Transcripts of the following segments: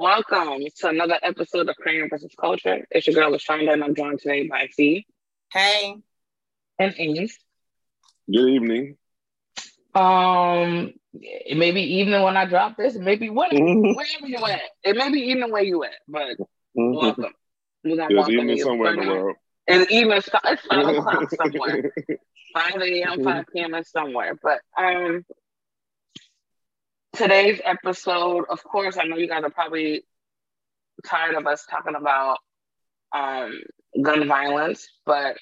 Welcome to another episode of Crayon versus Culture. It's your girl LaShonda, and I'm joined today by Fee. Hey. And Ace. Good evening. Um, it may be evening when I drop this. It may be what, mm-hmm. wherever you at. It may be evening where you at, but mm-hmm. welcome. We're gonna There's welcome evening somewhere in the world. And evening. It's five o'clock somewhere. five a.m., five p.m. somewhere. But um, today's episode, of course, I know you guys are probably tired of us talking about um, gun violence, but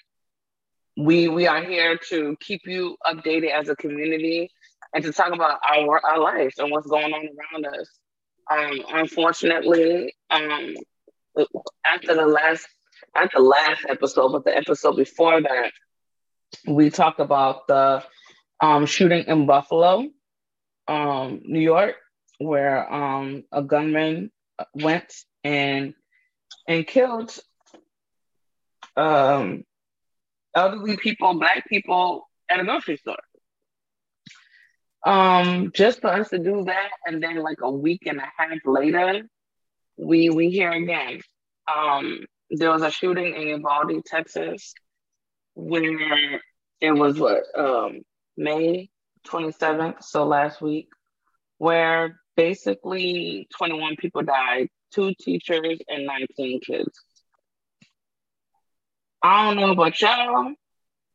we we are here to keep you updated as a community and to talk about our our lives and what's going on around us. Um, unfortunately, um, after the last at the last episode, but the episode before that, we talked about the um, shooting in Buffalo um, New York, where um, a gunman went and and killed um, elderly people, black people at a grocery store. Um, just for us to do that, and then like a week and a half later, we we hear again. Um, there was a shooting in Uvalde, Texas, where it was what um, May 27th, so last week, where basically 21 people died, two teachers and 19 kids. I don't know about y'all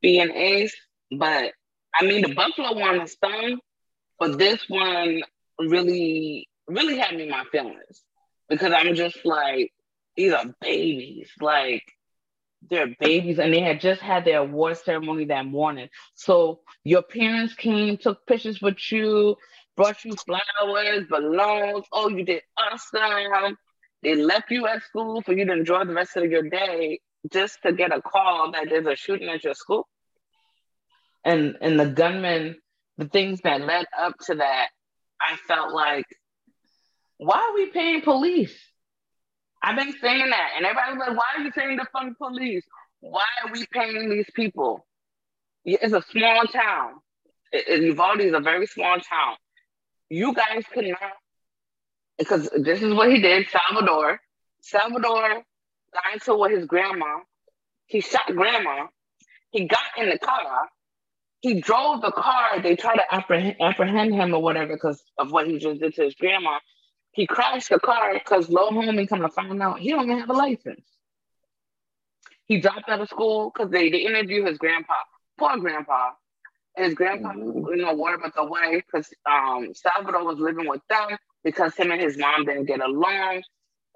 being ace, but I mean the Buffalo one is stung, but this one really, really had me my feelings because I'm just like, these are babies. Like they're babies and they had just had their award ceremony that morning. So your parents came, took pictures with you, brought you flowers, balloons. Oh, you did awesome. They left you at school for you to enjoy the rest of your day just to get a call that there's a shooting at your school. And and the gunman, the things that led up to that, I felt like, why are we paying police? I've been saying that, and everybody's like, "Why are you saying the fund police? Why are we paying these people?" It's a small town. Uvalde is a very small town. You guys could not, because this is what he did. Salvador, Salvador got into with his grandma. He shot grandma. He got in the car. He drove the car. They tried to apprehend, apprehend him or whatever because of what he just did to his grandma. He crashed the car because low homie come to find out he don't even have a license. He dropped out of school because they, they interview his grandpa. Poor grandpa. And his grandpa, you know, worried about the wife because um, Salvador was living with them because him and his mom didn't get along.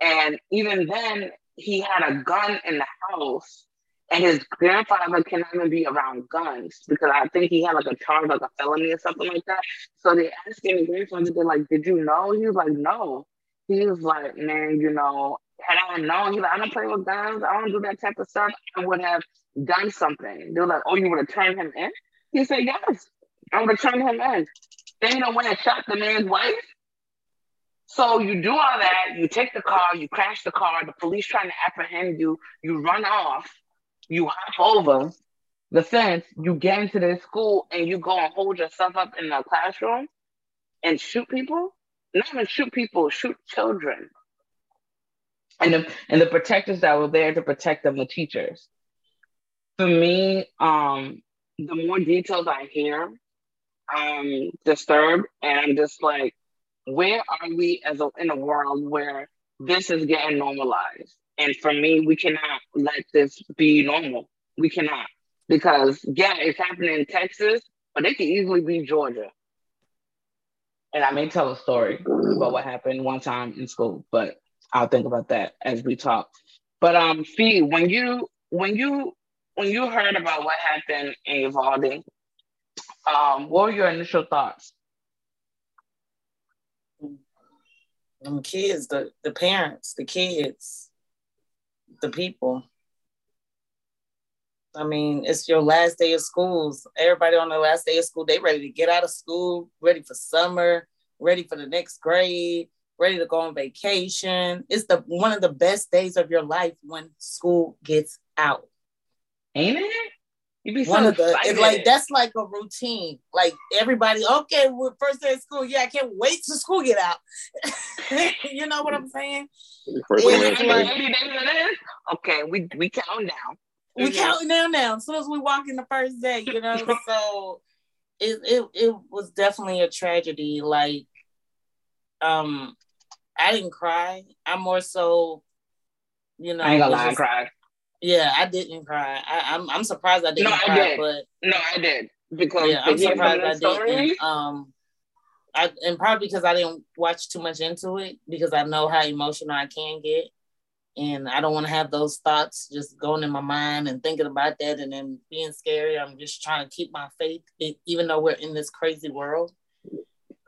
And even then, he had a gun in the house and his grandfather cannot even be around guns because I think he had like a charge, like a felony or something like that. So they asked him, the grandfather, they're like, Did you know? He was like, No. He was like, Man, you know, had I known, he's like, I don't play with guns, I don't do that type of stuff, I would have done something. They're like, Oh, you would have turned him in? He said, Yes, I would have turned him in. Then you know when I shot the man's wife. So you do all that, you take the car, you crash the car, the police trying to apprehend you, you run off you hop over the fence, you get into the school, and you go and hold yourself up in the classroom and shoot people. Not even shoot people, shoot children. And the, and the protectors that were there to protect them, the teachers. For me, um, the more details I hear, I'm disturbed, and I'm just like, where are we as a, in a world where this is getting normalized? And for me, we cannot let this be normal. We cannot. Because, yeah, it's happening in Texas, but it could easily be Georgia. And I may tell a story about what happened one time in school, but I'll think about that as we talk. But um, Fee, when you when you when you heard about what happened in Uvalde, um, what were your initial thoughts? Them kids, the the parents, the kids, the people. I mean, it's your last day of schools. Everybody on the last day of school, they ready to get out of school, ready for summer, ready for the next grade, ready to go on vacation. It's the one of the best days of your life when school gets out. Ain't it? One so of the it's like that's like a routine. Like everybody, okay, well, first day of school, yeah, I can't wait to school get out. you know what I'm saying? Like, okay, we we count down. We mm-hmm. counting down now. As soon as we walk in the first day, you know. so it, it it was definitely a tragedy. Like, um, I didn't cry. I'm more so, you know, I ain't gonna lie, just, I cried. Yeah, I didn't cry. I, am I'm, I'm surprised I didn't no, cry, I did. but no, I did because yeah, I'm surprised I didn't. Um, I and probably because I didn't watch too much into it because I know how emotional I can get, and I don't want to have those thoughts just going in my mind and thinking about that and then being scary. I'm just trying to keep my faith, even though we're in this crazy world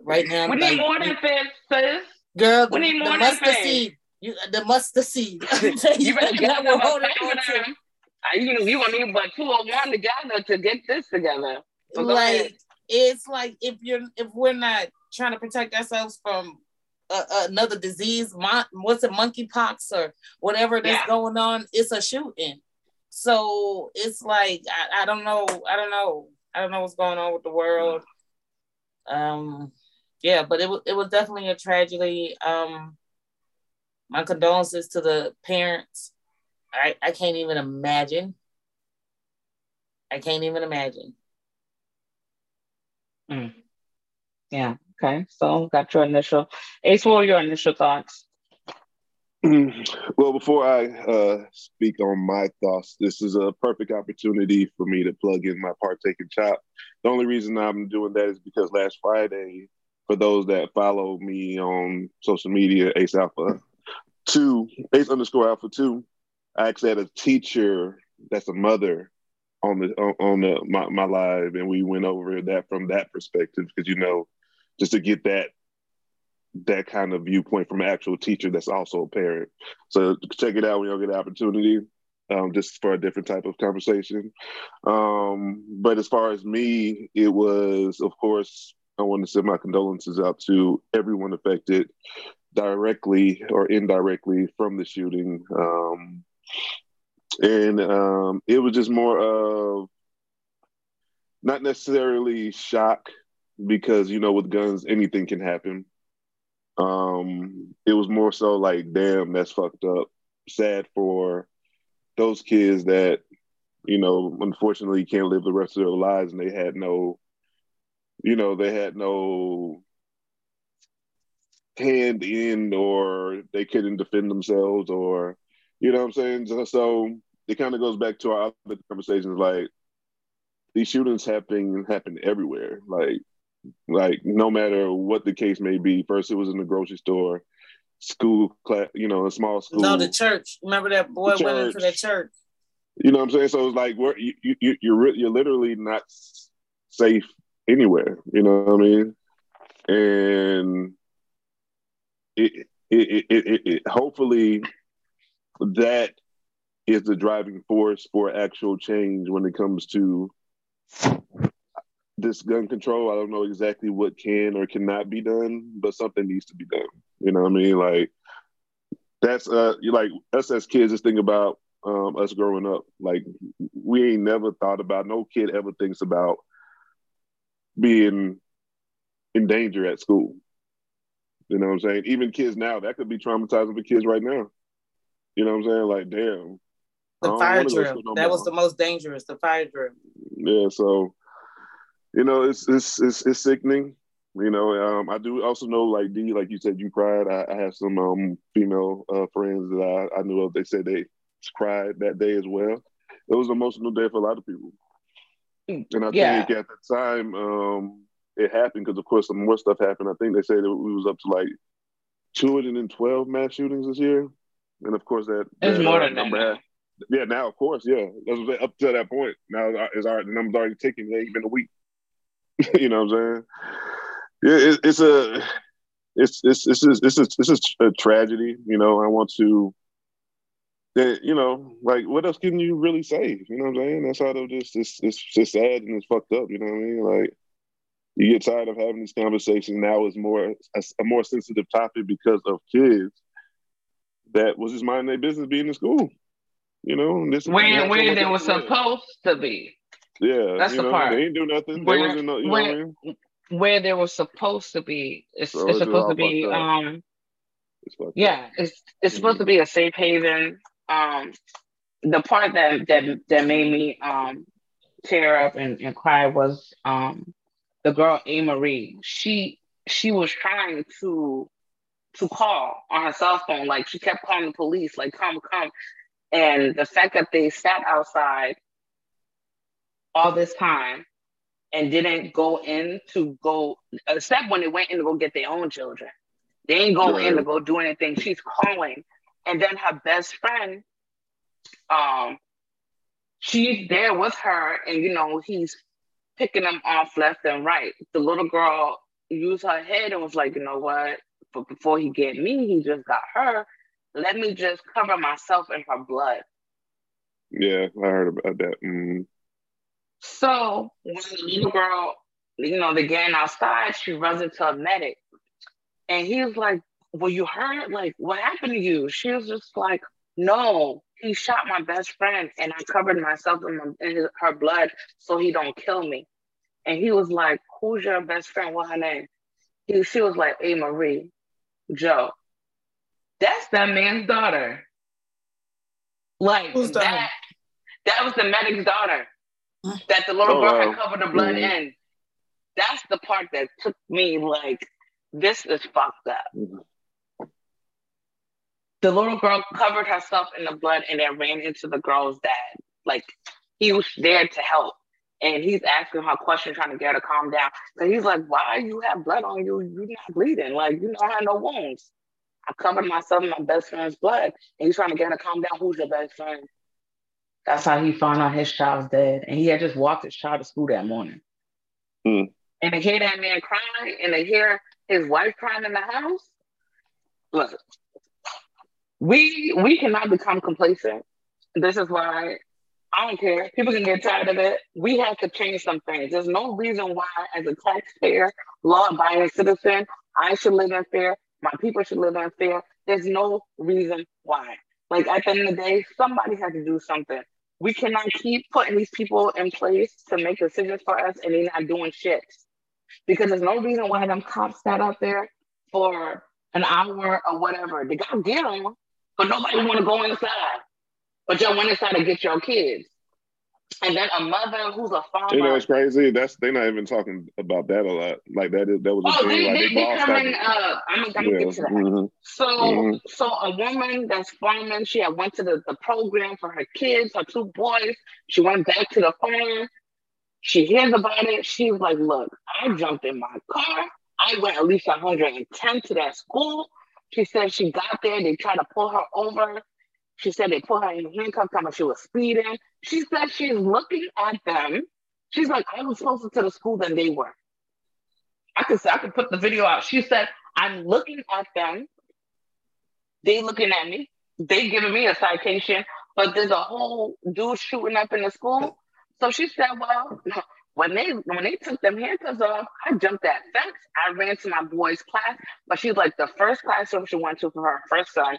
right now. We need more than faith, sis. Girl, we need more the mustard seed. You, the mustard seed. you better get we're holding on. You know, you gonna need but two or one together to get this together. So like it's like if you're if we're not trying to protect ourselves from uh, another disease, mon- what's it, monkeypox or whatever that's yeah. going on, it's a shooting. So it's like I, I don't know, I don't know, I don't know what's going on with the world. Um, yeah, but it was it was definitely a tragedy. Um, my condolences to the parents. I, I can't even imagine. I can't even imagine. Mm. Yeah. Okay. So got your initial. Ace, what were your initial thoughts? Well, before I uh, speak on my thoughts, this is a perfect opportunity for me to plug in my partake and chop. The only reason I'm doing that is because last Friday, for those that follow me on social media, Ace Alpha, two, Ace underscore Alpha two. I actually had a teacher that's a mother on the on the my, my live, and we went over that from that perspective because you know, just to get that that kind of viewpoint from an actual teacher that's also a parent. So check it out when you get the opportunity. Um, just for a different type of conversation. Um, but as far as me, it was, of course, I want to send my condolences out to everyone affected directly or indirectly from the shooting. Um, and um, it was just more of not necessarily shock because you know with guns anything can happen. Um, it was more so like, damn, that's fucked up. Sad for those kids that you know unfortunately can't live the rest of their lives and they had no, you know, they had no hand in or they couldn't defend themselves or you know what I'm saying? So, so it kind of goes back to our other conversations like these shootings happen happen everywhere. Like like no matter what the case may be. First it was in the grocery store, school class, you know, a small school. No, the church. Remember that boy went into the church. You know what I'm saying? So it's like we're, you you you're you're literally not safe anywhere. You know what I mean? And it, it, it, it, hopefully that is the driving force for actual change when it comes to this gun control. I don't know exactly what can or cannot be done, but something needs to be done. You know what I mean? Like that's uh like us as kids just think about um us growing up. Like we ain't never thought about no kid ever thinks about being in danger at school. You know what I'm saying? Even kids now, that could be traumatizing for kids right now. You know what I'm saying? Like, damn. The fire drill. No that more. was the most dangerous, the fire drill. Yeah, so you know, it's it's it's, it's sickening. You know, um, I do also know, like D, like you said, you cried. I, I have some um, female uh, friends that I, I knew of. They said they cried that day as well. It was an emotional day for a lot of people. And I yeah. think at the time, um, it happened because, of course, some more stuff happened. I think they said it was up to like 212 mass shootings this year, and of course that, it's more than number that. yeah, now of course, yeah, that's up to that point. Now is our the number's already ticking. It ain't been a week. you know what I'm saying? Yeah, it, it's a it's it's it's it's it's, it's a tragedy. You know, I want to then you know, like what else can you really say? You know what I'm saying? That's how of just it's it's just sad and it's fucked up. You know what I mean? Like you get tired of having these conversations. Now it's more a, a more sensitive topic because of kids that was just minding their business being in school. You know, this where where they were supposed to be. Yeah, that's the know, part. They ain't do nothing. Where, they wasn't, you where, know I mean? where they were supposed to be. It's, so it's supposed to be. Um, it's yeah, it's it's mm-hmm. supposed to be a safe haven. Um, the part that that that made me um tear up and, and cry was um the girl Amerie. She she was trying to to call on her cell phone. Like she kept calling the police, like come, come. And the fact that they sat outside all this time and didn't go in to go, except when they went in to go get their own children. They ain't go in to go do anything. She's calling. And then her best friend, um, she's there with her, and you know, he's picking them off left and right. The little girl used her head and was like, you know what? But before he get me, he just got her. Let me just cover myself in her blood. Yeah, I heard about that. Mm. So when the little girl, you know, they're getting outside, she runs into a medic. And he was like, Well, you hurt? Like, what happened to you? She was just like, No, he shot my best friend and I covered myself in, my, in his, her blood so he don't kill me. And he was like, Who's your best friend? What her name? He, she was like, A Marie, Jo. That's that man's daughter. Like Who's that, that, that was the medic's daughter that the little oh, girl had covered the blood mm-hmm. in. That's the part that took me like, this is fucked up. The little girl covered herself in the blood and then ran into the girl's dad. Like he was there to help. And he's asking her questions, trying to get her to calm down. So he's like, Why you have blood on you? You're not bleeding. Like, you don't have no wounds. I covered myself in my best friend's blood. And he's trying to get her to calm down. Who's your best friend? That's how he found out his child's dead. And he had just walked his child to school that morning. Hmm. And to hear that man crying and to hear his wife crying in the house, look, we we cannot become complacent. This is why I don't care. People can get tired of it. We have to change some things. There's no reason why, as a taxpayer, law-abiding citizen, I should live in fear. My people should live in fear. There's no reason why. Like at the end of the day, somebody has to do something. We cannot keep putting these people in place to make decisions for us and they're not doing shit. Because there's no reason why them cops sat out there for an hour or whatever. Get them, but nobody want to go inside. But y'all went inside to get your kids. And then a mother who's a farmer. You know what's crazy? That's they're not even talking about that a lot. Like that is that was a oh, thing. They, like they, they coming up. I'm gonna yeah. get to that. Mm-hmm. So mm-hmm. so a woman that's farming, she had went to the, the program for her kids, her two boys. She went back to the farm. She hears about it. She was like, look, I jumped in my car. I went at least 110 to that school. She said she got there. They tried to pull her over. She said they put her in handcuffs, time she was speeding. She said she's looking at them. She's like, I was closer to the school than they were. I could say I could put the video out. She said, I'm looking at them. They looking at me. They giving me a citation, but there's a whole dude shooting up in the school. So she said, Well, when they when they took them handcuffs off, I jumped that fence. I ran to my boy's class, but she's like the first classroom she went to for her first son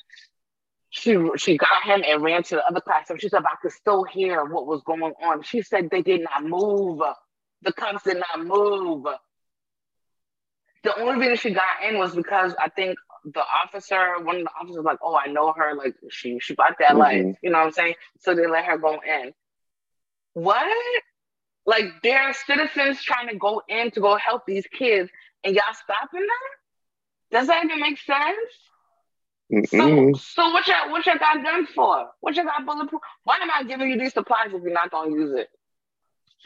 she she got him and ran to the other classroom. She said, I could still hear what was going on. She said they did not move. The cops did not move. The only reason she got in was because I think the officer, one of the officers, was like, "Oh, I know her. Like she she bought that mm-hmm. life." You know what I'm saying? So they let her go in. What? Like there are citizens trying to go in to go help these kids, and y'all stopping them? Does that even make sense? So, so what y'all what y'all got guns for? What y'all got bulletproof? Why am I giving you these supplies if you're not gonna use it?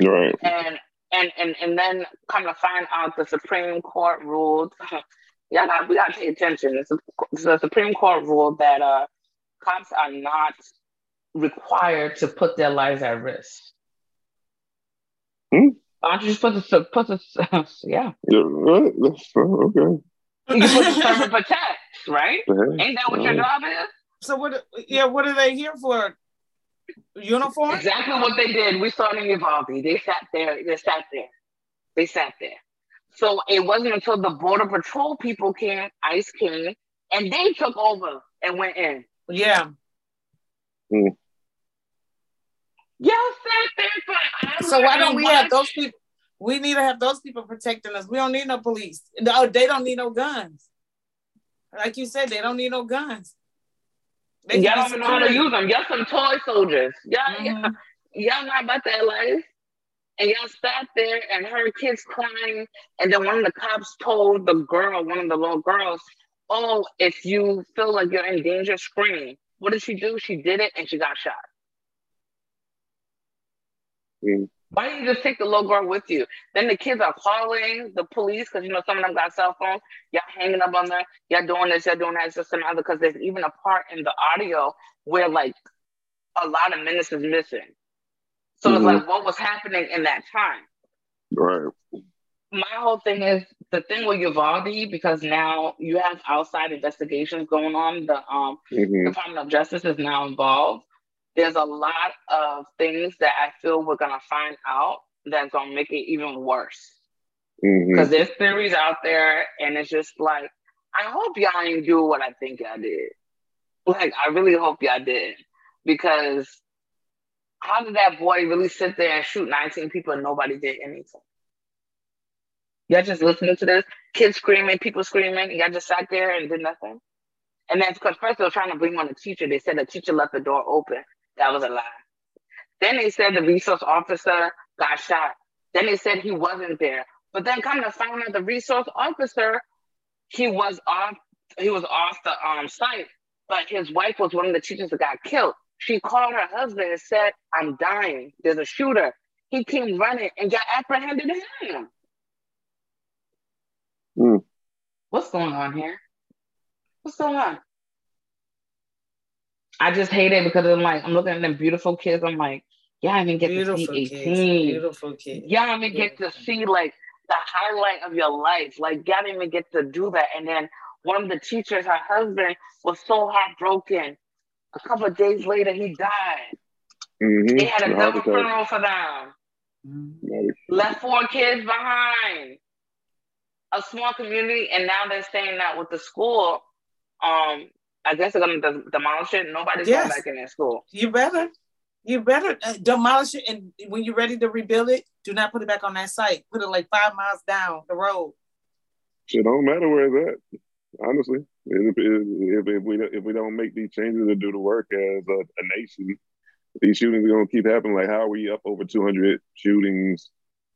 Right. And and and and then come to find out the Supreme Court ruled. y'all got we gotta pay attention. It's the Supreme Court ruled that uh cops are not required to put their lives at risk. Hmm? Why don't you just put the put the yeah? Yeah, right. That's, okay. You put the serve and protect, right? Ain't that what your job is? So what? Yeah, what are they here for? Uniform? Exactly what they did. We saw it in Uvalde. They sat there. They sat there. They sat there. So it wasn't until the border patrol people came, ICE came, and they took over and went in. Yeah. Mm. Y'all sat there for So why don't we have those people? We need to have those people protecting us. We don't need no police. No, they don't need no guns. Like you said, they don't need no guns. They can Y'all don't even know how to use them. Y'all some toy soldiers. Y'all, Mhm. y'all, y'all not about that life. And y'all sat there and heard kids crying. And then one of the cops told the girl, one of the little girls, oh, if you feel like you're in danger, scream. What did she do? She did it and she got shot. Mm. Why don't you just take the little girl with you? Then the kids are calling the police because you know some of them got cell phones. Y'all hanging up on there. Y'all doing this. Y'all doing that. It's just another because there's even a part in the audio where like a lot of minutes is missing. So Mhm. it's like what was happening in that time. Right. My whole thing is the thing with Uvalde because now you have outside investigations going on. The um hmm Department of Justice is now involved. There's a lot of things that I feel we're gonna find out that's gonna make it even worse. Mm-hmm. Because there's theories out there, and it's just like, I hope y'all didn't do what I think y'all did. Like, I really hope y'all did. Because how did that boy really sit there and shoot 19 people and nobody did anything? Y'all just listening to this, kids screaming, people screaming, and y'all just sat there and did nothing. And that's because first they were trying to bring on the teacher. They said the teacher left the door open. That was a lie. Then they said the resource officer got shot. Then they said he wasn't there. But then come to find out the resource officer, he was off, he was off the um site, but his wife was one of the teachers that got killed. She called her husband and said, I'm dying. There's a shooter. He came running and got apprehended him. Hmm. What's going on here? What's going on? I just hate it because I'm like, I'm looking at them beautiful kids. I'm like, y'all even get Beautiful to see kids. 18. Beautiful kids. Y'all don't even get to see like the highlight of your life. Like y'all didn't even get to do that. And then one of the teachers, her husband, was so heartbroken. A couple of days later, he died. hmm They had a double funeral for them. Mhm. Left four kids behind. A small community, and now they're saying that with the school, um, I guess they're gonna de- demolish it. Nobody's Yes. going back in that school. You better. You better uh, demolish it, and when you're ready to rebuild it, do not put it back on that site. Put it like five miles down the road. It don't matter where it's at. Honestly, if, if, if we if we don't make these changes and do the work as a, a nation, these shootings are gonna keep happening. Like, how are we up over 200 shootings,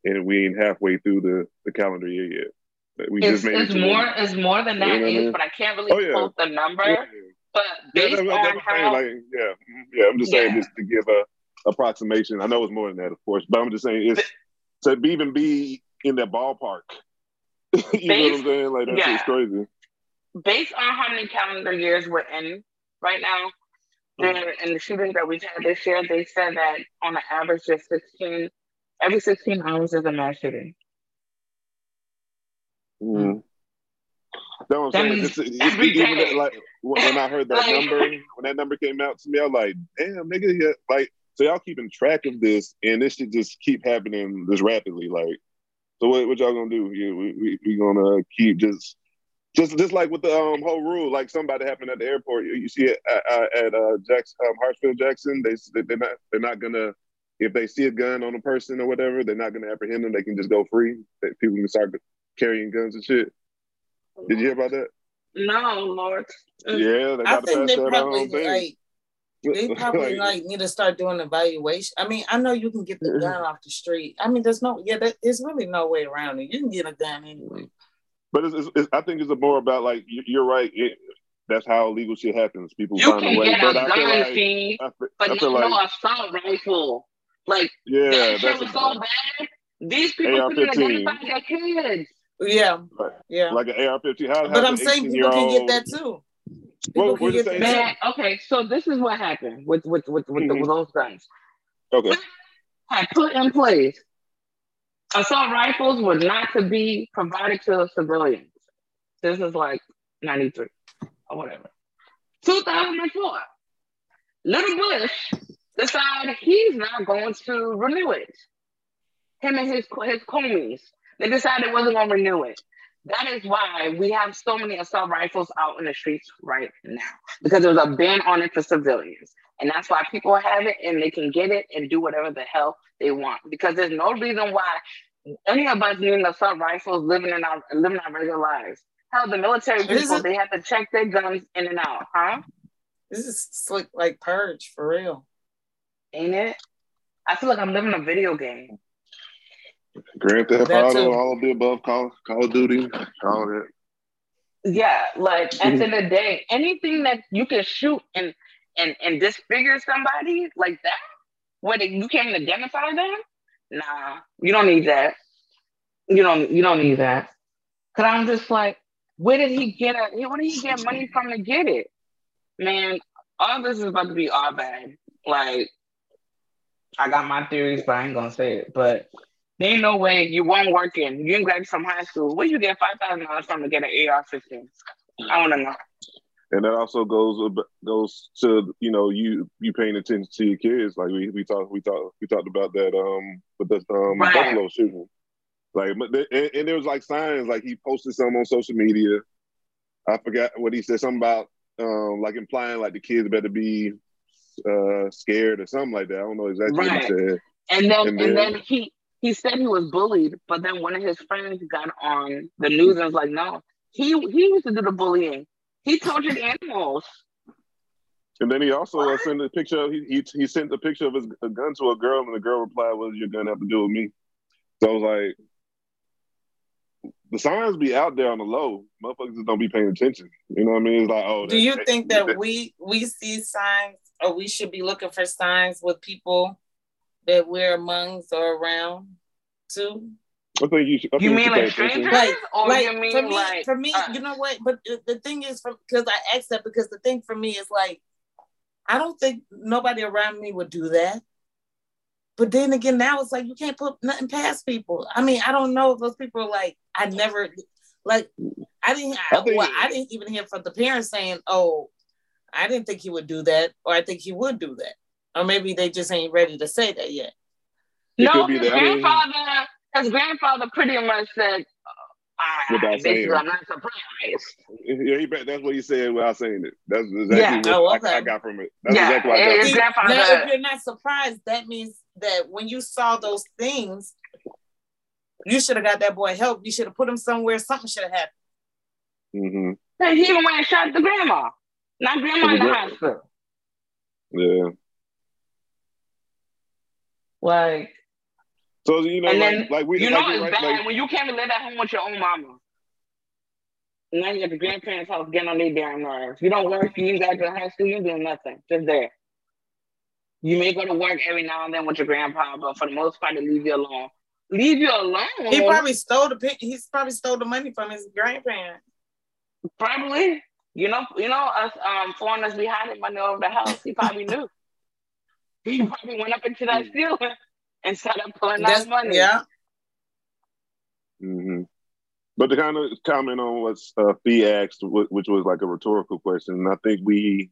and we ain't halfway through the, the calendar year yet? We It's, it it's to more. It's more than You know that, I mean? but I can't really Oh, yeah. quote the number. Yeah, But yeah, based that's, on that's what I'm saying. how Like, yeah, mhm, yeah. I'm just saying Yeah. just to give a approximation. I know it's more than that, of course, but I'm just saying it's to be- even be in that ballpark. you know what I'm saying? Like that's yeah. crazy. based on how many calendar years we're in right now, there in the shootings that we've had this year, they said that on an average, there's 16, every 16 hours is a mass shooting. Mm. What That saying. means Just, it- every even that, like when I heard that Like- number, when that number came out to me, I was like, "Damn, nigga!" Yeah. Like, so y'all keeping track of this, and this should just keep happening this rapidly. Like, so what, what y'all gonna do? Yeah, we, we we gonna keep just. Just, just like with the um, whole rule, like somebody happened at the airport. You, you see it at, at, at uh, Jackson, um, Hartsfield Jackson. They they're not they're not gonna if they see a gun on a person or whatever, they're not gonna apprehend them. They can just go free. People can start carrying guns and shit. Did you hear about that? No, Lord. Mm. Yeah, they I got to think they probably thing. like they probably like need to start doing evaluation. I mean, I know you can get the gun off the street. I mean, there's no yeah, that, there's really no way around it. You can get a gun anyway. But it's, it's, it's, I think it's more about like you- you're right. It, that's how illegal shit happens. People You find can a way. get But a I feel gun, like, see, I feel, but I not feel like no assault rifle. Like, yeah, that shit was so bad. These people couldn't AR-15. identify their kids. Yeah, Right. yeah. like an AR-15. How, but I'm saying people can get that too. People Well, can we're get just that saying- okay, so this is what happened with with with, with, the, Mhm. with those guns. Okay. Had put in place assault rifles were not to be provided to civilians. This is like 93 or whatever. 2004. Little Bush decided he's not going to renew it. Him and his his homies, they decided it wasn't going to renew it. That is why we have so many assault rifles out in the streets right now because there's a ban on it for civilians. And that's why people have it and they can get it and do whatever the hell they want. Because there's no reason why any of us needing assault rifles living in our living our regular lives. Hell, the military people, they have to check their guns in and out, huh? This is slick like purge for real. Ain't it? I feel like I'm living a video game. Grand Theft Auto, all of the above, Call, Call of Duty, all that. Yeah, like at the end of the day, anything that you can shoot and and and disfigure somebody like that, where they, you can't identify them, nah, you don't need that. You don't you don't need that. Cause I'm just like, where did he get it? Where did he get money from to get it? Man, all this is about to be all bad. Like, I got my theories, but I ain't gonna say it. But there ain't no way you weren't working. You didn't graduate from high school. Where you get five thousand dollars from to get an AR-15? I want to know. And that also goes goes to you know you you paying attention to your kids. Like we we talked we talked we talked about that um with the um right. Buffalo shooting. Like and, and there was like signs like he posted some on social media. I forgot what he said. Something about um like implying like the kids better be uh scared or something like that. I don't know exactly right. what he said. And then and then, and then he he said he was bullied, but then one of his friends got on the news and was like, no, he he used to do the bullying. He tortured animals. And then he also uh, sent a picture. Of, he, he he sent a picture of his a gun to a girl, and the girl replied, "What does your gun have to do with me?" So I was like, the signs be out there on the low. Motherfuckers just don't be paying attention. You know what I mean? It's like, oh. Do you think that we we see signs, or we should be looking for signs with people that we're amongst or around too? I think you should. you mean like strangers, like, or like, you mean for me, like for me? Uh, you know what? But the, the thing is, because I asked that because the thing for me is like, I don't think nobody around me would do that. But then again, now it's like you can't put nothing past people. I mean, I don't know if those people are like, I never, like, I didn't, I, well, I didn't even hear from the parents saying, "Oh, I didn't think he would do that," or "I think he would do that," or maybe they just ain't ready to say that yet. no, his grandfather, his grandfather pretty much said, uh, without saying I'm not surprised. Yeah, he, that's what he said without saying it. That's exactly yeah. what oh, okay. I, I, got from it. That's yeah, exactly what I got from it. Now, if you're not surprised, that means that when you saw those things, you should have got that boy help. You should have put him somewhere. Something should have happened. Mm-hmm. Hey, he even went and shot the grandma. Not grandma in the hospital. Yeah. Like. So you know, and like, then, like we, you like know, it's right, bad like, when you can't live at home with your own mama. Now you at the grandparents' house getting on their damn nerves. You don't work, you ain't got to high school, you doing nothing. Just there. You may go to work every now and then with your grandpa, but for the most part, they leave you alone. Leave you alone. He probably stole the he's probably stole the money from his grandparents. Probably. You know, you know, us um foreigners be hiding money over the house. He probably knew. He probably went up into that mm. ceiling and started pulling that money. Yeah. Mm-hmm. But to kind of comment on what uh, Fee asked, which was like a rhetorical question, I think we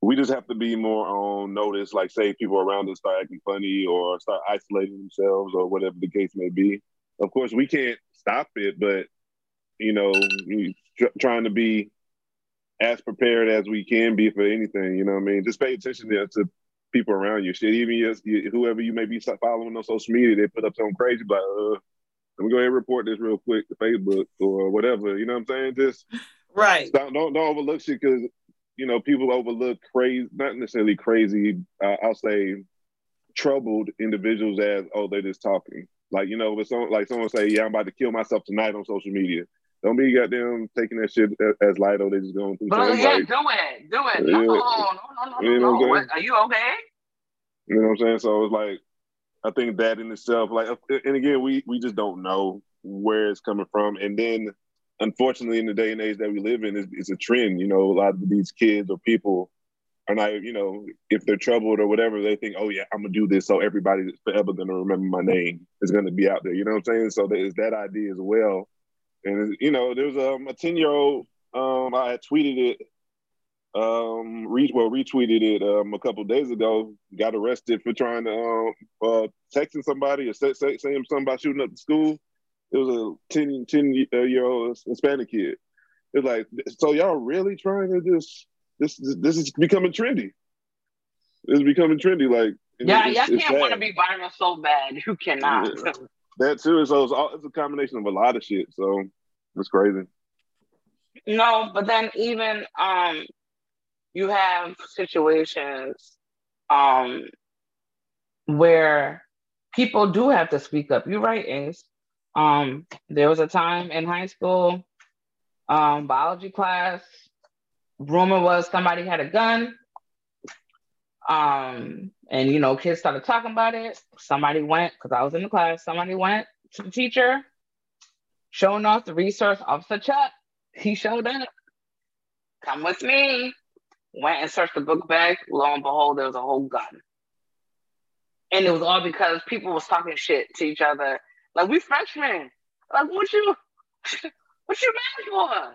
we just have to be more on notice, like say people around us start acting funny or start isolating themselves or whatever the case may be. Of course, we can't stop it, but you know, tr- trying to be as prepared as we can be for anything. You know what I mean? Just pay attention to, to people around you. Shit, even yes, whoever you may be following on social media, they put up something crazy, but uh, let me go ahead and report this real quick to Facebook or whatever. You know what I'm saying? Just right. Don't don't, don't overlook shit because you know, people overlook crazy, not necessarily crazy, uh, I'll say troubled individuals as, oh, they're just talking. Like, you know, with some, like someone say, yeah, I'm about to kill myself tonight on social media. Don't be goddamn taking that shit as light or they just going through. But yeah, like, do it, do it. No, no, no, no, you know no. What, are you okay? You know what I'm saying? So it's like, I think that in itself, like, uh, and again, we we just don't know where it's coming from, and then unfortunately, in the day and age that we live in, it's, it's a trend. You know, a lot of these kids or people are not, you know, if they're troubled or whatever, they think, oh yeah, I'm gonna do this, so everybody's forever gonna remember my name is gonna be out there. You know what I'm saying? So there's that idea as well. And you know, there's um, a ten year old. Um, I had tweeted it um, re- well, retweeted it um, a couple days ago. Got arrested for trying to um, uh, texting somebody or say, say, saying something about shooting up the school. It was a 10, 10 uh, year old Hispanic kid. It's like, so y'all really trying to just this this is becoming trendy. It's becoming trendy. Like, Yeah, it's, y'all it's can't want to be viral so bad. You cannot. Yeah. that too. So it's, all, it's a combination of a lot of shit. So it's crazy. No, but then even um you have situations um where people do have to speak up. You're right, Ace. Um there was a time in high school, um, biology class, rumor was somebody had a gun. Um, and you know, kids started talking about it. Somebody went, because I was in the class, somebody went to the teacher, showing off the resource officer Chuck. He showed up. Come with me. Went and searched the book bag. Lo and behold, there was a whole gun. And it was all because people was talking shit to each other. Like, we freshmen. Like, what you what you mad for?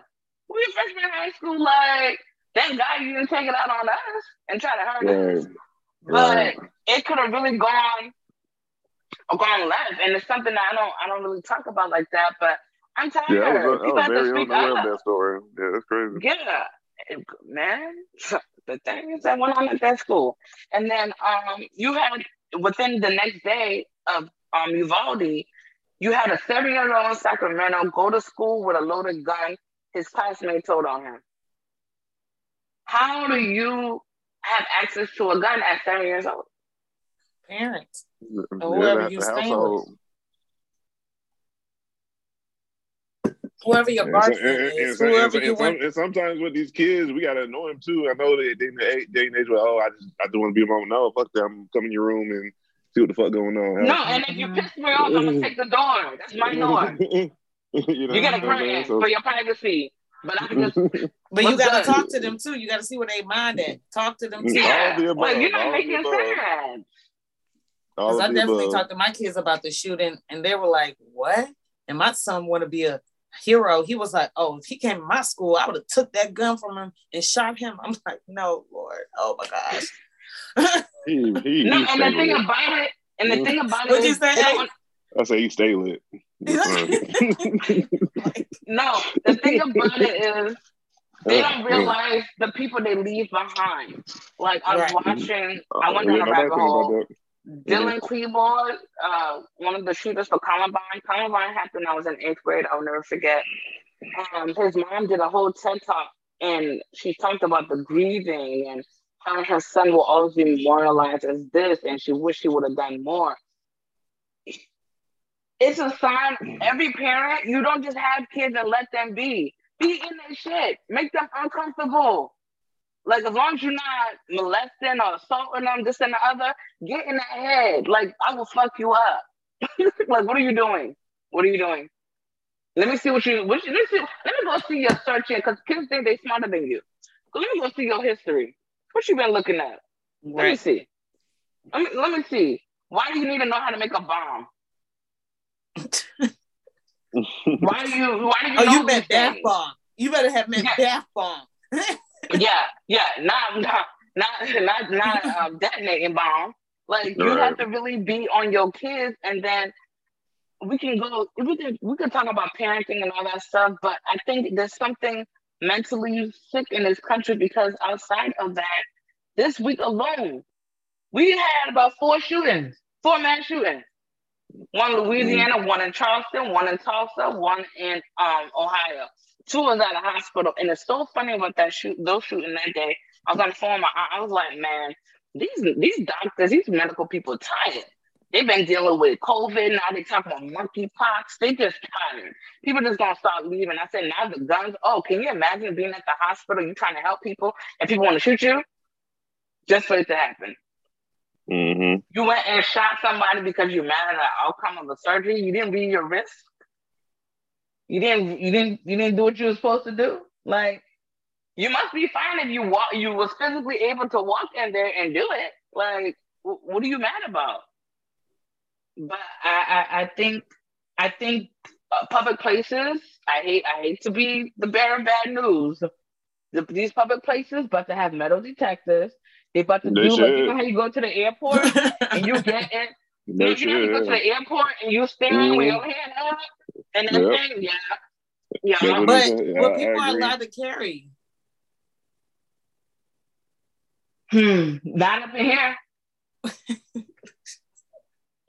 We freshmen in high school, like, thank God you didn't take it out on us and try to hurt us. Right. But it could have really gone gone left. And it's something that I don't I don't really talk about like that, but I'm tired. Yeah, I was, I People was have to very speak unaware up. of that story. Yeah, that's crazy. Yeah, it- man. The things that went on at that school, and then um, you had within the next day of um Uvalde, you had a seven-year-old in Sacramento go to school with a loaded gun. His classmate told on him. How do you have access to a gun at seven years old? Parents. Mm-hmm. Yeah, whoever that- you the staying household. Whoever your And, so- guardian and- and- is, whoever and you some- and sometimes with these kids, we gotta annoy them too. I know they they in the age- day and age where oh, I just I just want to be a alone. No, fuck them. I'm in your room and see what the fuck going on. No, and if you piss me off, I'm gonna take the door. That's my door. you know You gotta what I'm grant So- for your privacy. But I just But you gotta that? talk to them too. You gotta see where they mind at. Talk to them mm, too. Yeah. All the Like, you're not making above. sense. All Because I definitely above. talked to my kids about the shooting, and they were like, "What?" And my son want to be a hero. He was like, "Oh, if he came to my school, I would have took that gun from him and shot him." I'm like, "No, Lord, oh my gosh." He, he, No, and the thing lit. about it, and the thing about it What'd you say, they Hank? I say he stay lit. no, the thing about it is they don't uh, uh. realize the people they leave behind. Like I was Right. watching, I uh, went Yeah, down a nobody rabbit hole. Dylan Klebold, uh, one of the shooters for Columbine. Columbine happened. I was in eighth grade. I'll never forget. Um, his mom did a whole TED talk, and she talked about the grieving and how her son will always be memorialized as this, and she wished she would have done more. It's a sign. Every parent, you don't just have kids and let them be. Be in their shit. Make them uncomfortable. Like as long as you're not molesting or assaulting them, this and the other, get in their head. Like I will fuck you up. like what are you doing? What are you doing? Let me see what you. What you let, me see, let me go see your searching because kids think they smarter than you. So let me go see your history. What you been looking at? Let me see. Let me let me see. Why do you need to know how to make a bomb? Why do you? Why do you? Oh, know you meant bath bomb. You better have meant Yeah. bath bomb. Yeah, yeah, not not not not not um, detonating bomb. Like you Right. have to really be on your kids, and then we can go. We can we can talk about parenting and all that stuff, but I think there's something mentally sick in this country because outside of that, this week alone, we had about four shootings, four mass shootings. One in Louisiana, one in Charleston, one in Tulsa, one in um, Ohio. Two was at a hospital, and it's so funny about that shoot, those shooting that day. I was on the phone. My. I was like, man, these these doctors, these medical people, tired. They've been dealing with COVID. Now they talking about monkeypox. They just tired. People just gonna start leaving. I said, now the guns. Oh, can you imagine being at the hospital? You trying to help people, and people want to shoot you, just for it to happen. hmm You went and shot somebody because you're mad at the outcome of the surgery. You didn't read your risk. You didn't. You didn't. You didn't do what you were supposed to do. Like you must be fine if you walk. You was physically able to walk in there and do it. Like wh- what are you mad about? But I, I, I think, I think uh, public places. I hate. I hate to be the bearer of bad news, the, these public places but to have metal detectors. They about to They do like you know how you go to the airport and you get in. They you know, you go to the airport and you stand with Mhm. your hand up and that Yep. thing, yeah, yeah. That's what but Yeah, what people are allowed to carry. Hmm, not up in here.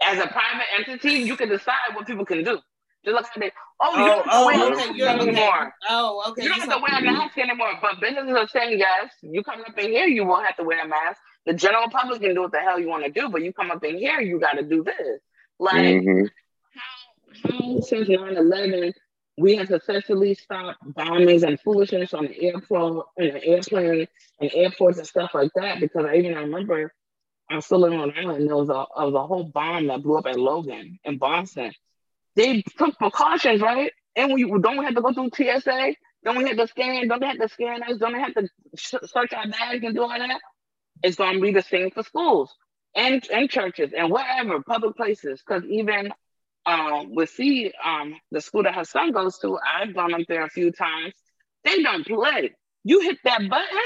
As a private entity, you can decide what people can do. Just like how they, oh, you Oh, don't have to oh, wear a okay. mask You're okay. anymore. Oh, okay. You don't have to wear a mask anymore. But businesses are saying yes. You come up in here, you won't have to wear a mask. The general public can do what the hell you want to do, but you come up in here, you got to do this. Like Mhm. how, how since 9-11, we have successfully stopped bombings and foolishness on the airport and the airplane and airports and stuff like that. Because I even remember I'm still in Rhode Island, there was a, there was a whole bomb that blew up at Logan in Boston. They took precautions, right? And we don't we have to go through TSA? Don't we have to scan? Don't they have to scan us? Don't they have to search our bags and do all that? It's going to be the same for schools and, and churches and wherever, public places. Because even um, with see um, the school that her son goes to, I've gone up there a few times. They don't play. You hit that button,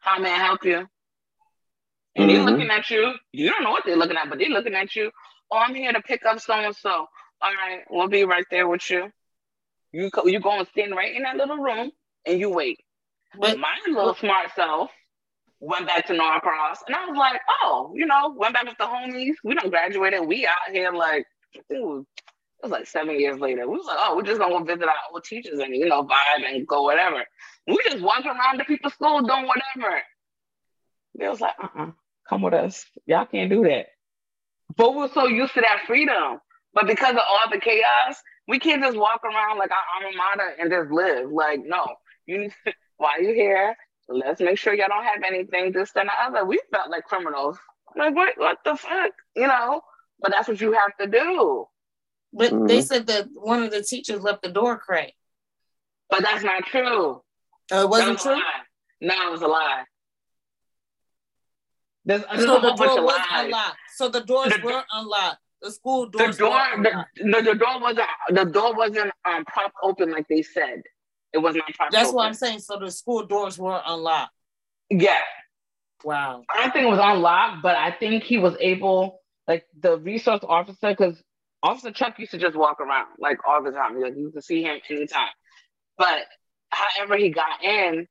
how may I help you? And they're Mhm. looking at you. You don't know what they're looking at, but they're looking at you. Oh, I'm here to pick up so and so. All right, we'll be right there with you. You go, you go and stand right in that little room and you wait. But My little smart self went back to Norcross, and I was like, oh, you know, went back with the homies. We don't graduated. We out here like, ooh, it was like seven years later. We was like, oh, we're just gonna go visit our old teachers and you know vibe and go whatever. We just walk around the people's school doing whatever. They was like, uh-uh, come with us. Y'all can't do that. But we're so used to that freedom. But because of all the chaos, we can't just walk around like our alma mater and just live. Like, no, you need to, while you're here, let's make sure y'all don't have anything, this and the other. We felt like criminals. Like, what, what the fuck? You know? But that's what you have to do. but Mhm. they said that one of the teachers left the door cracked. But that's not true. Oh, it wasn't was true. lie. No, it was a lie. There's, there's So the door was unlocked. So the doors The- were unlocked. The school The doors door, were the, unlocked. the, the door wasn't the door wasn't um propped open like they said. It was not propped That's open. what I'm saying. So the school doors were unlocked. Yeah, Wow. I don't think it was unlocked, but I think he was able, like the resource officer, because Officer Chuck used to just walk around like all the time. Like you could see him anytime. But however he got in,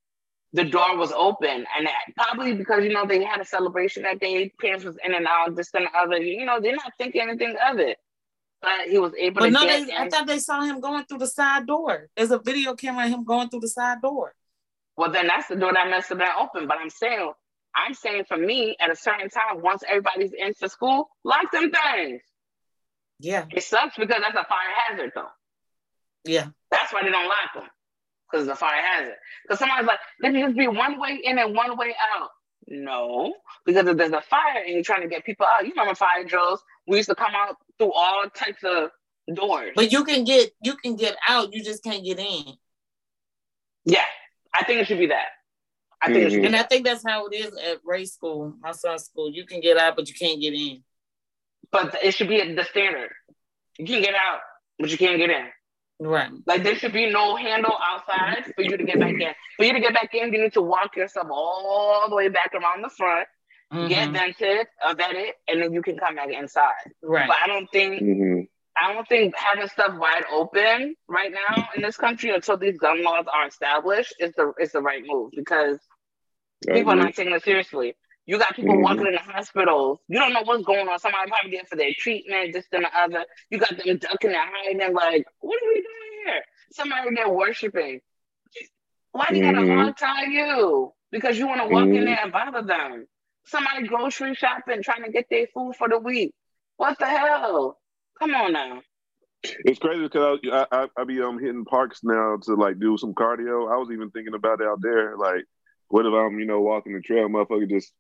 the door was open, and that, probably because you know they had a celebration that day, parents was in and out, this and the other. You know, they're not thinking anything of it. But he was able But to no, get they. I thought they saw him going through the side door. There's a video camera of him going through the side door. Well, then that's the door that must have been open. But I'm saying, I'm saying for me, at a certain time, once everybody's in for school, lock them things. Yeah, It sucks because that's a fire hazard, though. yeah. That's why they don't lock them because a fire hazard. Because somebody's like, there can just be one way in and one way out. No, because if there's a fire and you're trying to get people out, you remember fire drills? We used to come out through all types of doors. But you can get you can get out. You just can't get in. yeah, I think it should be that. I think it should be And I think that's how it is at Ray School, my son's school. You can get out, but you can't get in. But it should be the standard. You can get out, but you can't get in. Right. Like there should be no handle outside for you to get back in. For you to get back in, you need to walk yourself all the way back around the front, get Mhm. vented, uh, vetted, and then you can come back inside. Right. But I don't think hmm I don't think having stuff wide open right now in this country until these gun laws are established is the is the right move because people are not taking it seriously. You got people Mhm. walking in the hospitals. You don't know what's going on. Somebody probably there for their treatment, this and the other. You got them ducking and hiding. and like, what are we doing here? Somebody there worshiping. Why do you gotta Mhm. hog tie you? Because you want to walk in Mhm. there and bother them. Somebody grocery shopping, trying to get their food for the week. What the hell? Come on now. It's crazy because I, I I be um hitting parks now to like do some cardio. I was even thinking about it out there. Like, what if I'm you know walking the trail, motherfucker just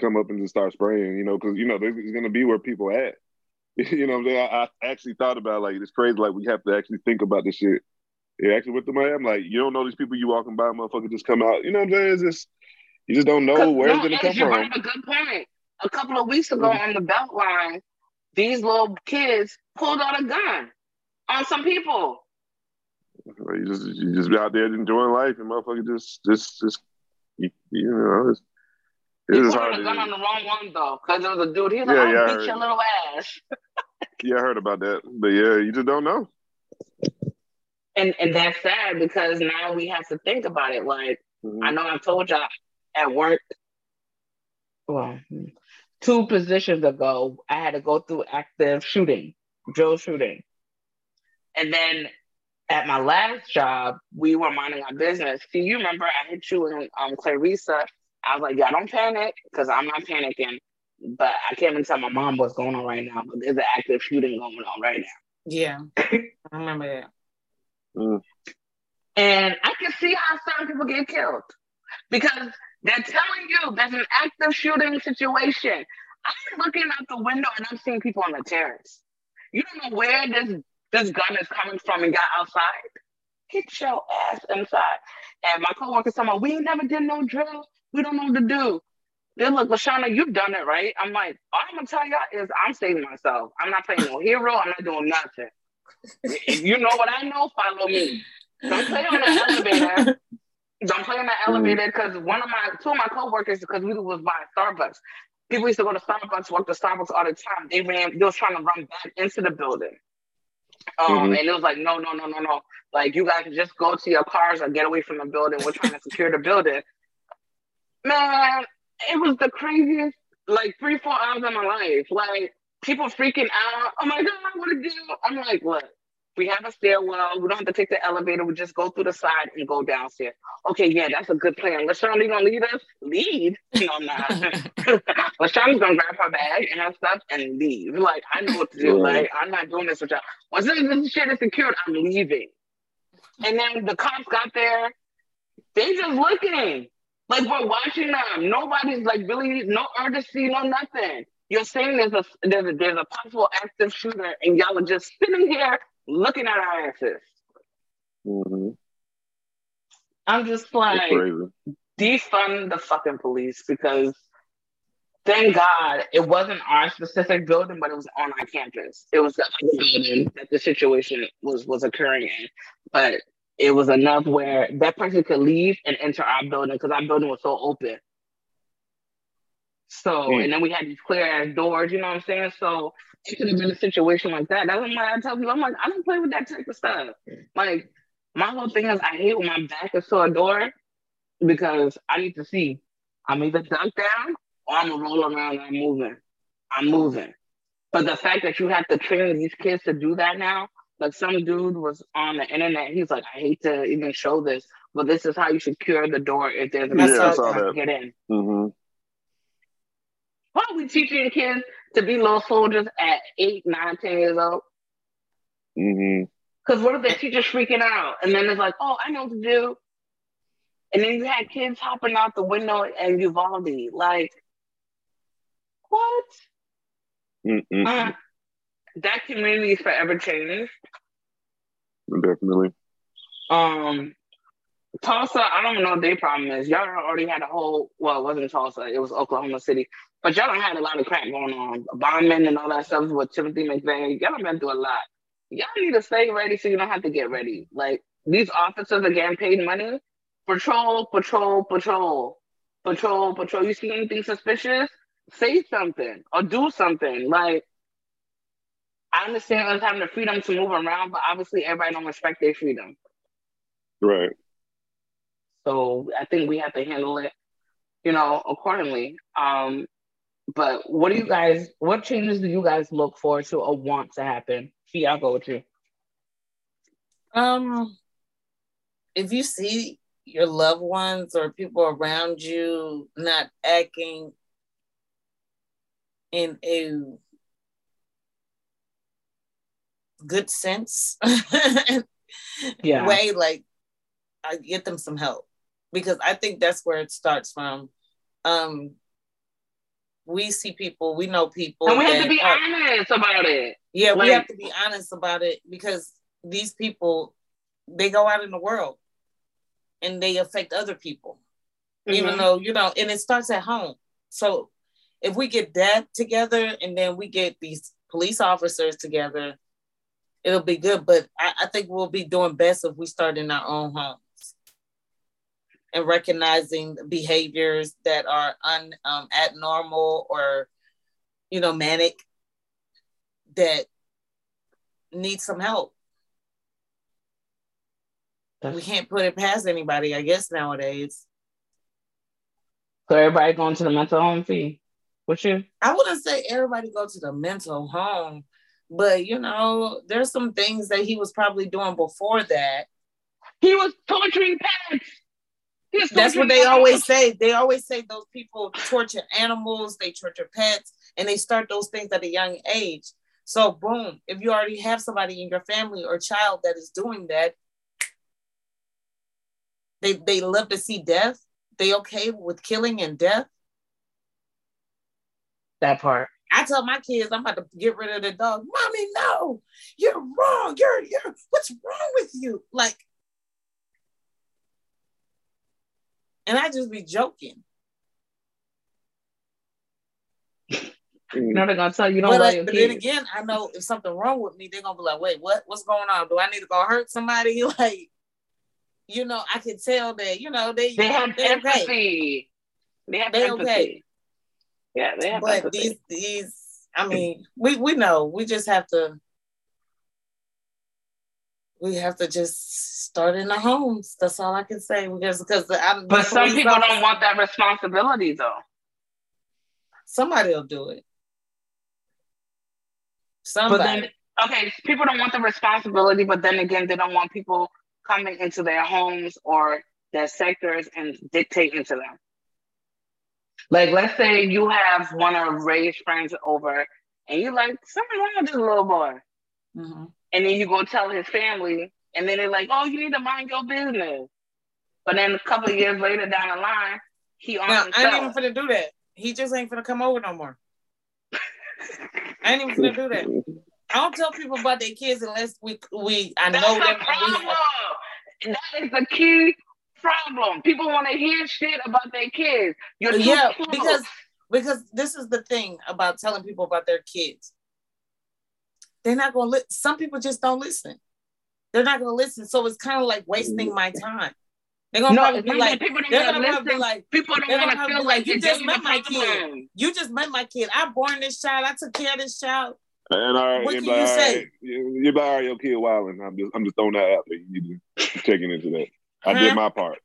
come up and just start spraying, you know, because you know it's gonna be where people at. you know what I'm saying? I, I actually thought about like it's crazy. Like we have to actually think about this shit. Yeah, actually with the man, I'm like, you don't know these people you walking by, motherfucker, just come out. You know what I'm saying? It's just you just don't know where it's gonna come you from. a good point. A couple of weeks ago Mhm. on the belt line, these little kids pulled out a gun on some people. You just you just be out there enjoying life, and motherfucker just just just you, you know it's You put hard a gun to. on the wrong one though, because there was a dude. He's like, Yeah, "I'll yeah, beat your little ass," Yeah, I heard about that, but yeah, you just don't know. and and that's sad because now we have to think about it. Like Mhm. I know I told y'all at work. Well, two positions ago, I had to go through active shooting, drill shooting, and then at my last job, we were minding our business. See, you remember I hit you and um Clarissa. I was like, "Yeah, don't panic," because I'm not panicking. But I can't even tell my mom what's going on right now. But there's an active shooting going on right now. Yeah, I remember that. Mm. And I can see how some people get killed because they're telling you there's an active shooting situation. I'm looking out the window and I'm seeing people on the terrace. You don't know where this this gun is coming from and got outside. Get your ass inside. And my coworkers talking about, we ain't never did no drill. We don't know what to do. They're like, Lashana, you've done it, right? I'm like, all I'm gonna tell y'all is I'm saving myself. I'm not playing no hero. I'm not doing nothing. If you know what I know, follow me. Don't play on the elevator. Don't play on the elevator because one of my two of my coworkers, because we was by Starbucks. People used to go to Starbucks, walk to Starbucks all the time. They ran, they was trying to run back into the building. Um, Mhm. and it was like, no, no, no, no, no. Like you guys can just go to your cars or get away from the building. We're trying to secure the building. Man, it was the craziest like three, four hours of my life. Like people freaking out. Oh my god, what to do? I'm like, look, we have a stairwell. We don't have to take the elevator. We just go through the side and go downstairs. Okay, yeah, that's a good plan. LaShawn, you gonna lead us? Lead? No, I'm not. LaShawn's gonna grab her bag and her stuff and leave. Like, I know what to do. Like, I'm not doing this with y'all. Once this, this shit is secured, I'm leaving. And then the cops got there. They just looking. Like we're watching them. Nobody's like really no urgency, no nothing. You're saying there's a there's a there's a possible active shooter, and y'all are just sitting here looking at our asses. Mhm. I'm just like defund the fucking police because thank God it wasn't our specific building, but it was on our campus. It was the other building that the situation was was occurring in, but it was enough where that person could leave and enter our building because our building was so open. So Mm. and then we had these clear ass doors, you know what I'm saying? So it could have been a situation like that. That's why I tell people, I'm like, I don't play with that type of stuff. Like my whole thing is I hate when my back is to a door because I need to see. I'm either duck down or I'm gonna roll around and I'm moving. I'm moving. But the fact that you have to train these kids to do that now, like some dude was on the internet, he's like, I hate to even show this, but this is how you secure the door if there's a Yeah, I person saw to get in. hmm Why are we teaching kids to be little soldiers at eight, nine, ten years old? hmm Because what if the teacher's freaking out and then it's like, oh, I know what to do. And then you had kids hopping out the window and Uvalde. Like, what? Mm-mm. Uh, that community is forever changed. Definitely. Um, Tulsa, I don't know what their problem is. Y'all already had a whole, well, it wasn't Tulsa, it was Oklahoma City. But y'all done had a lot of crap going on. Bombing and all that stuff with Timothy McVeigh. Y'all been through a lot. Y'all need to stay ready so you don't have to get ready. Like, these officers are getting paid money. Patrol, patrol, patrol. Patrol, patrol. You see anything suspicious? Say something or do something. Like, I understand us having the freedom to move around, but obviously everybody don't respect their freedom. Right. So I think we have to handle it, you know, accordingly. Um, but what do you guys? What changes do you guys look forward to or want to happen? See, I'll go with you. Um, if you see your loved ones or people around you not acting in a good sense Yeah. way, like I get them some help because I think that's where it starts from. Um, we see people, we know people, And we have to be are- honest about it. yeah, we have to be honest about it because these people, they go out in the world and they affect other people, even Mhm. though, you know, and it starts at home. So if we get that together and then we get these police officers together it'll be good. But I, I think we'll be doing best if we start in our own homes and recognizing behaviors that are un um, abnormal or you know manic that need some help. That's- we can't put it past anybody, I guess nowadays. So everybody going to the mental home fee. What you? I wouldn't say everybody go to the mental home, but you know, there's some things that he was probably doing before that. He was torturing pets. That's what they always say. They always say those people torture animals, they torture pets, and they start those things at a young age. So, boom, if you already have somebody in your family or child that is doing that, they they love to see death. They okay with killing and death. That part. I tell my kids I'm about to get rid of the dog. Mommy, no, you're wrong. You're you're what's wrong with you? Like, and I just be joking. You know they're gonna tell you don't But, uh, love your but then again, I know if something wrong with me, they're gonna be like, wait, what? What's going on? Do I need to go hurt somebody? Like, you know, I can tell that, you know, they They have they're okay. empathy. They have They empathy. okay. Yeah, they have But these these I mean, we we know we just have to we have to just start in the homes. That's all I can say because because I, but some people don't officer- want that responsibility though. Somebody will do it. But Somebody. then, okay, people don't want the responsibility, but then again, they don't want people coming into their homes or their sectors and dictating to them. Like, let's say you have one of Ray's friends over, and you like something wrong with this little boy, Mhm. and then you go tell his family, and then they're like, "Oh, you need to mind your business." But then a couple of years later down the line, he on Now, I ain't even finna do that. He just ain't finna come over no more. I ain't even finna do that. I don't tell people about their kids unless we we I That's know the them. and problem. we- That is the key problem. People want to hear shit about their kids. You're too Yeah, close. because because this is the thing about telling people about their kids. They're not gonna li- some people just don't listen. They're not gonna listen. So it's kind of like wasting my time. They're gonna no, probably be like, people don't they're want to gonna probably be like, people don't want gonna be feel like, like you you just just met met my kid. you just met my kid. I born this child. I took care of this child. And all right, What you're can you all say? you- you're like, all right, your kid wilding. I'm just, I'm just throwing that out there. You need to check into that. I Huh? did my part.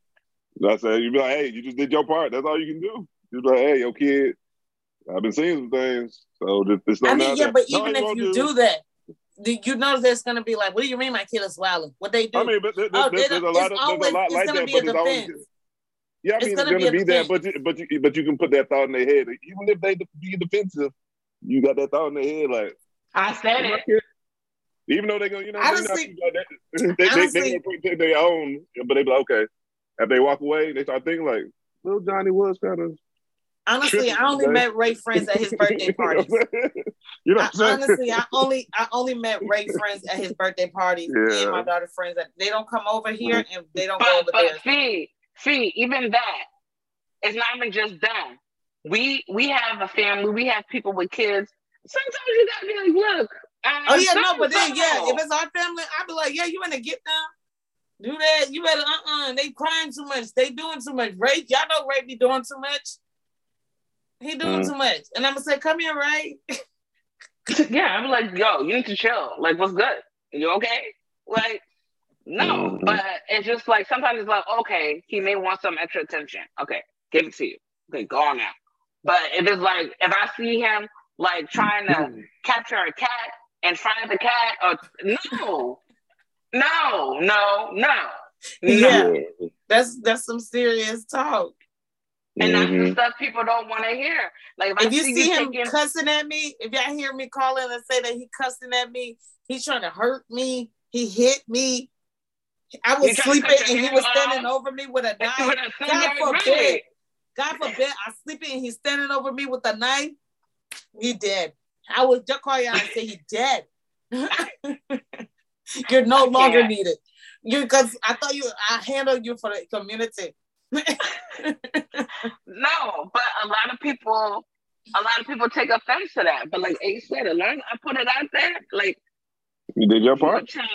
That's it. You be like, hey, you just did your part. That's all you can do. Just like, hey, your kid. I've been seeing some things, so just, not I mean, yeah, there. but No, even if you do that, you know there's gonna be like, what do you mean my kid is wilding? What they do? I mean, but there, Oh, there's, they there's a don't- lot of always- there's a lot it's like gonna that, be but a it's always defense. yeah. I mean, it's gonna gonna, be a be, there, defense. but you, but you, but you can put that thought in their head. Even if they be defensive, you got that thought in their head, like I said my it. Kid- even though they're gonna, you know, Honestly- they're not, they, they, they, honestly- they, gonna protect their own, but they be like, okay. If they walk away, they start thinking like, little Johnny was kind of. Honestly, I only met Ray friends at his birthday parties. you know I, what I'm saying? honestly, I only I only met Ray friends at his birthday parties Yeah. and my daughter friends. That they don't come over here mm-hmm. and they don't go But over but there. fee fee even that it's not even just them. We we have a family. We have people with kids. Sometimes you gotta be like, look. Um, Oh yeah, no, but then yeah, if it's our family, I'd be like, yeah, you wanna get down. Do that. You better uh uh They crying too much. They doing too much. Ray, y'all know Ray be doing too much. He doing Mm. too much. And I'm gonna say, come here, Ray. yeah, I'm like, yo, you need to chill. Like, what's good? You okay? Like, no, Mhm. but it's just like sometimes it's like, okay, he may want some extra attention. Okay, give it to you. Okay, go on now. But if it's like, if I see him like trying to capture a cat and find the cat, or no, no, no, no, no. Yeah. That's that's some serious talk. And that's the Mhm. stuff people don't want to hear. Like if, I If you see him taking- cussing at me, if y'all hear me calling and say that he cussing at me, he's trying to hurt me. He hit me. I was He tried to sleeping and he was off. standing over me with a With knife. a God cigarette, forbid. really. God forbid I sleeping and he's standing over me with a knife. He dead. I would just call you and say he dead. You're no longer can't. needed. You because I thought you I handled you for the community. No, but a lot of people, a lot of people take offense to that. But like Ace said, as long as I put it out there, like You did your part. Child.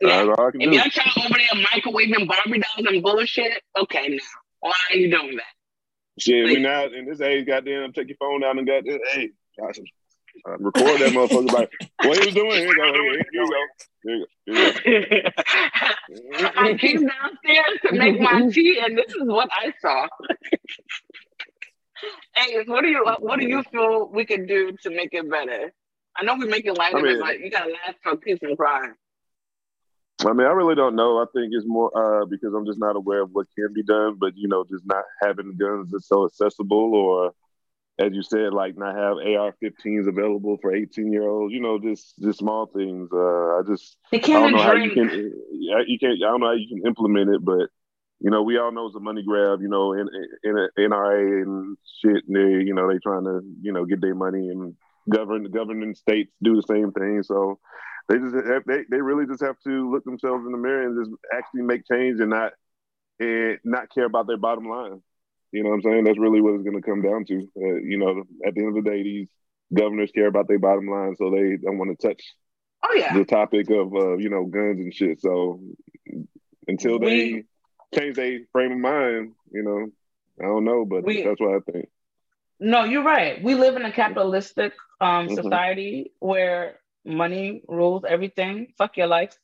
Yeah. That's all I can If do. y'all child over there microwaving Barbie dolls and bullshit, okay now. Why are you doing that? Shit, we Like- now in this age, goddamn, take your phone out and goddamn, hey, gosh, uh, record that motherfucker. Like, what he was doing? Here you go. Here you go. Here you go. Here you go. I came downstairs to make my tea, and this is what I saw. hey, what do you what do you feel we could do to make it better? I know we make it light I mean- but you gotta laugh for peace and crime. I mean, I really don't know. I think it's more uh, because I'm just not aware of what can be done, but you know, just not having guns that's so accessible, or as you said, like not have AR-15s available for 18 year olds. You know, just just small things. Uh, I just They can't don't know how you can you can't I don't know how you can implement it, but you know, we all know it's a money grab. You know, in, in, in NRA and shit. And they, you know, they trying to you know get their money and govern the governing states do the same thing. So they just have, they they really just have to look themselves in the mirror and just actually make change and not and not care about their bottom line. You know what I'm saying? That's really what it's going to come down to. Uh, you know, at the end of the day, these governors care about their bottom line, so they don't want to touch Oh yeah. the topic of uh, you know guns and shit. So until they We- change their frame of mind, you know, I don't know, but We- that's what I think. No, you're right. We live in a capitalistic um Mhm. society where money rules everything. Fuck your life.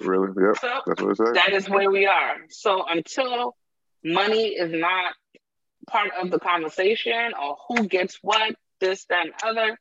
Really, yep, So that's what it says. that is where we are. So until money is not part of the conversation or who gets what, this, that, and other,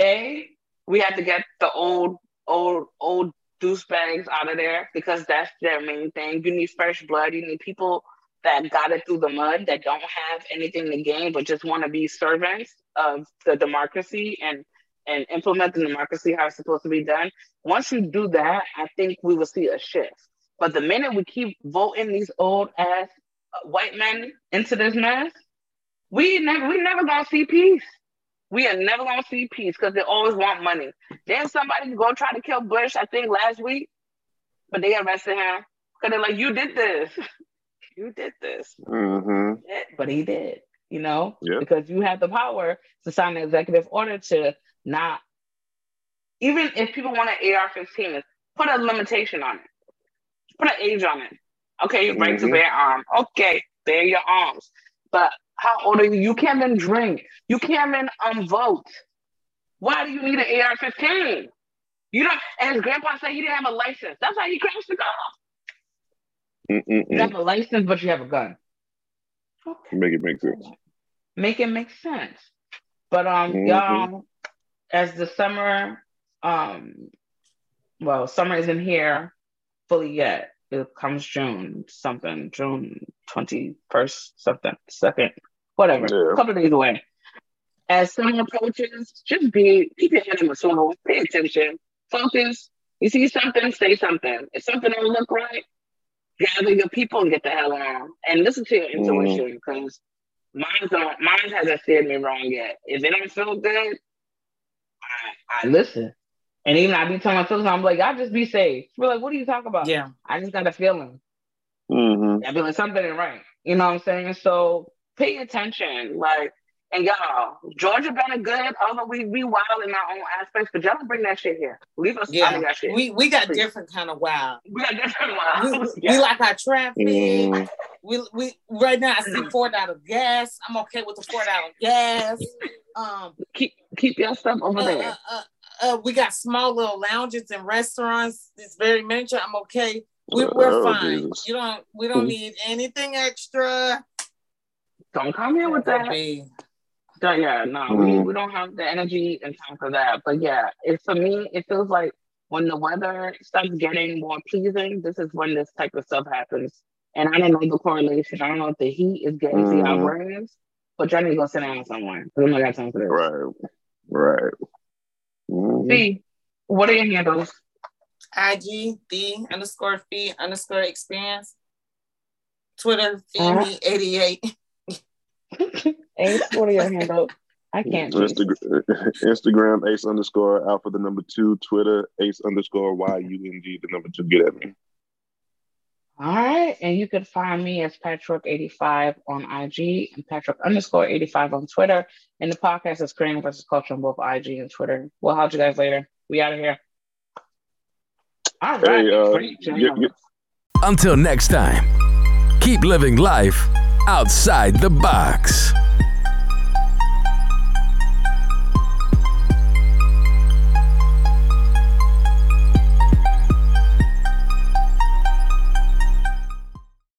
A, we have to get the old, old, old douchebags out of there because that's their main thing. You need fresh blood. You need people that got it through the mud that don't have anything to gain but just want to be servants of the democracy and and implement the democracy how it's supposed to be done. Once you do that, I think we will see a shift. But the minute we keep voting these old ass uh, white men into this mess, we never we never gonna see peace. We are never gonna see peace because they always want money. Then somebody go try to kill Bush, I think last week, but they arrested him because they're like, "You did this, you did this." hmm Yeah, but he did, you know, Yeah. because you have the power to sign an executive order to not, even if people want an AR 15, put a limitation on it, put an age on it. Okay, you right to Mhm. bear arm. Okay, bear your arms. But how old are you? You can't even drink. You can't even um, vote. Why do you need an AR 15? You don't, and his grandpa said he didn't have a license. That's why he crashed the car. You Mm-mm-mm. have a license, but you have a gun. Okay. Make it make sense. make it make sense. But um, Mhm. y'all, as the summer, um, well, summer isn't here fully yet. It comes June something, June twenty first, something, second, whatever, Yeah. a couple of days away. As summer approaches, just be keep your head in the swivel, pay attention, focus. You see something, say something. If something don't look right, gather your people and get the hell on, and listen to your mm-hmm. intuition because Mine don't. Mine hasn't steered me wrong yet. If it don't feel good, I, I listen. And even I be telling my children, I'm like, I just be safe. We're like, what are you talking about? Yeah. I just got a feeling. hmm I feel like something ain't right. You know what I'm saying? So pay attention. Like, and y'all, Georgia been a good. Although we we wild in our own aspects, but y'all don't bring that shit here. Leave us out Yeah. of that shit. We we got Please. different kind of wild. we got different wild. we, we like our traffic. Mm. We we right now I see four dollar gas. I'm okay with the four dollar gas. Um, keep keep your stuff over uh, there. uh, uh, we got small little lounges and restaurants. It's very miniature. I'm okay. We, we're Oh, fine. Jesus. You don't. We don't Mhm. need anything extra. Don't come here with that. Be- So, yeah, no, we, Mhm. we don't have the energy and time for that. But yeah, it for me, it feels like when the weather starts getting more pleasing, this is when this type of stuff happens. And I don't know the correlation. I don't know if the heat is getting to our brains, but y'all need to go sit down somewhere. 'cause I'm not got time for this. Right. Right. Mhm. See, what are your handles? IG the underscore fee underscore experience. Twitter Uh-huh. fee 88. Ace, what are your handles? I can't. Instagram, Instagram ace underscore alpha the number two, Twitter ace underscore y u n g the number two. Get at me. All right. And you can find me as Patrick85 on IG and Patrick underscore 85 on Twitter. And the podcast is Creating versus Culture on both IG and Twitter. We'll holler you guys later. We out of here. All right. Hey, uh, Until next time, keep living life outside the box.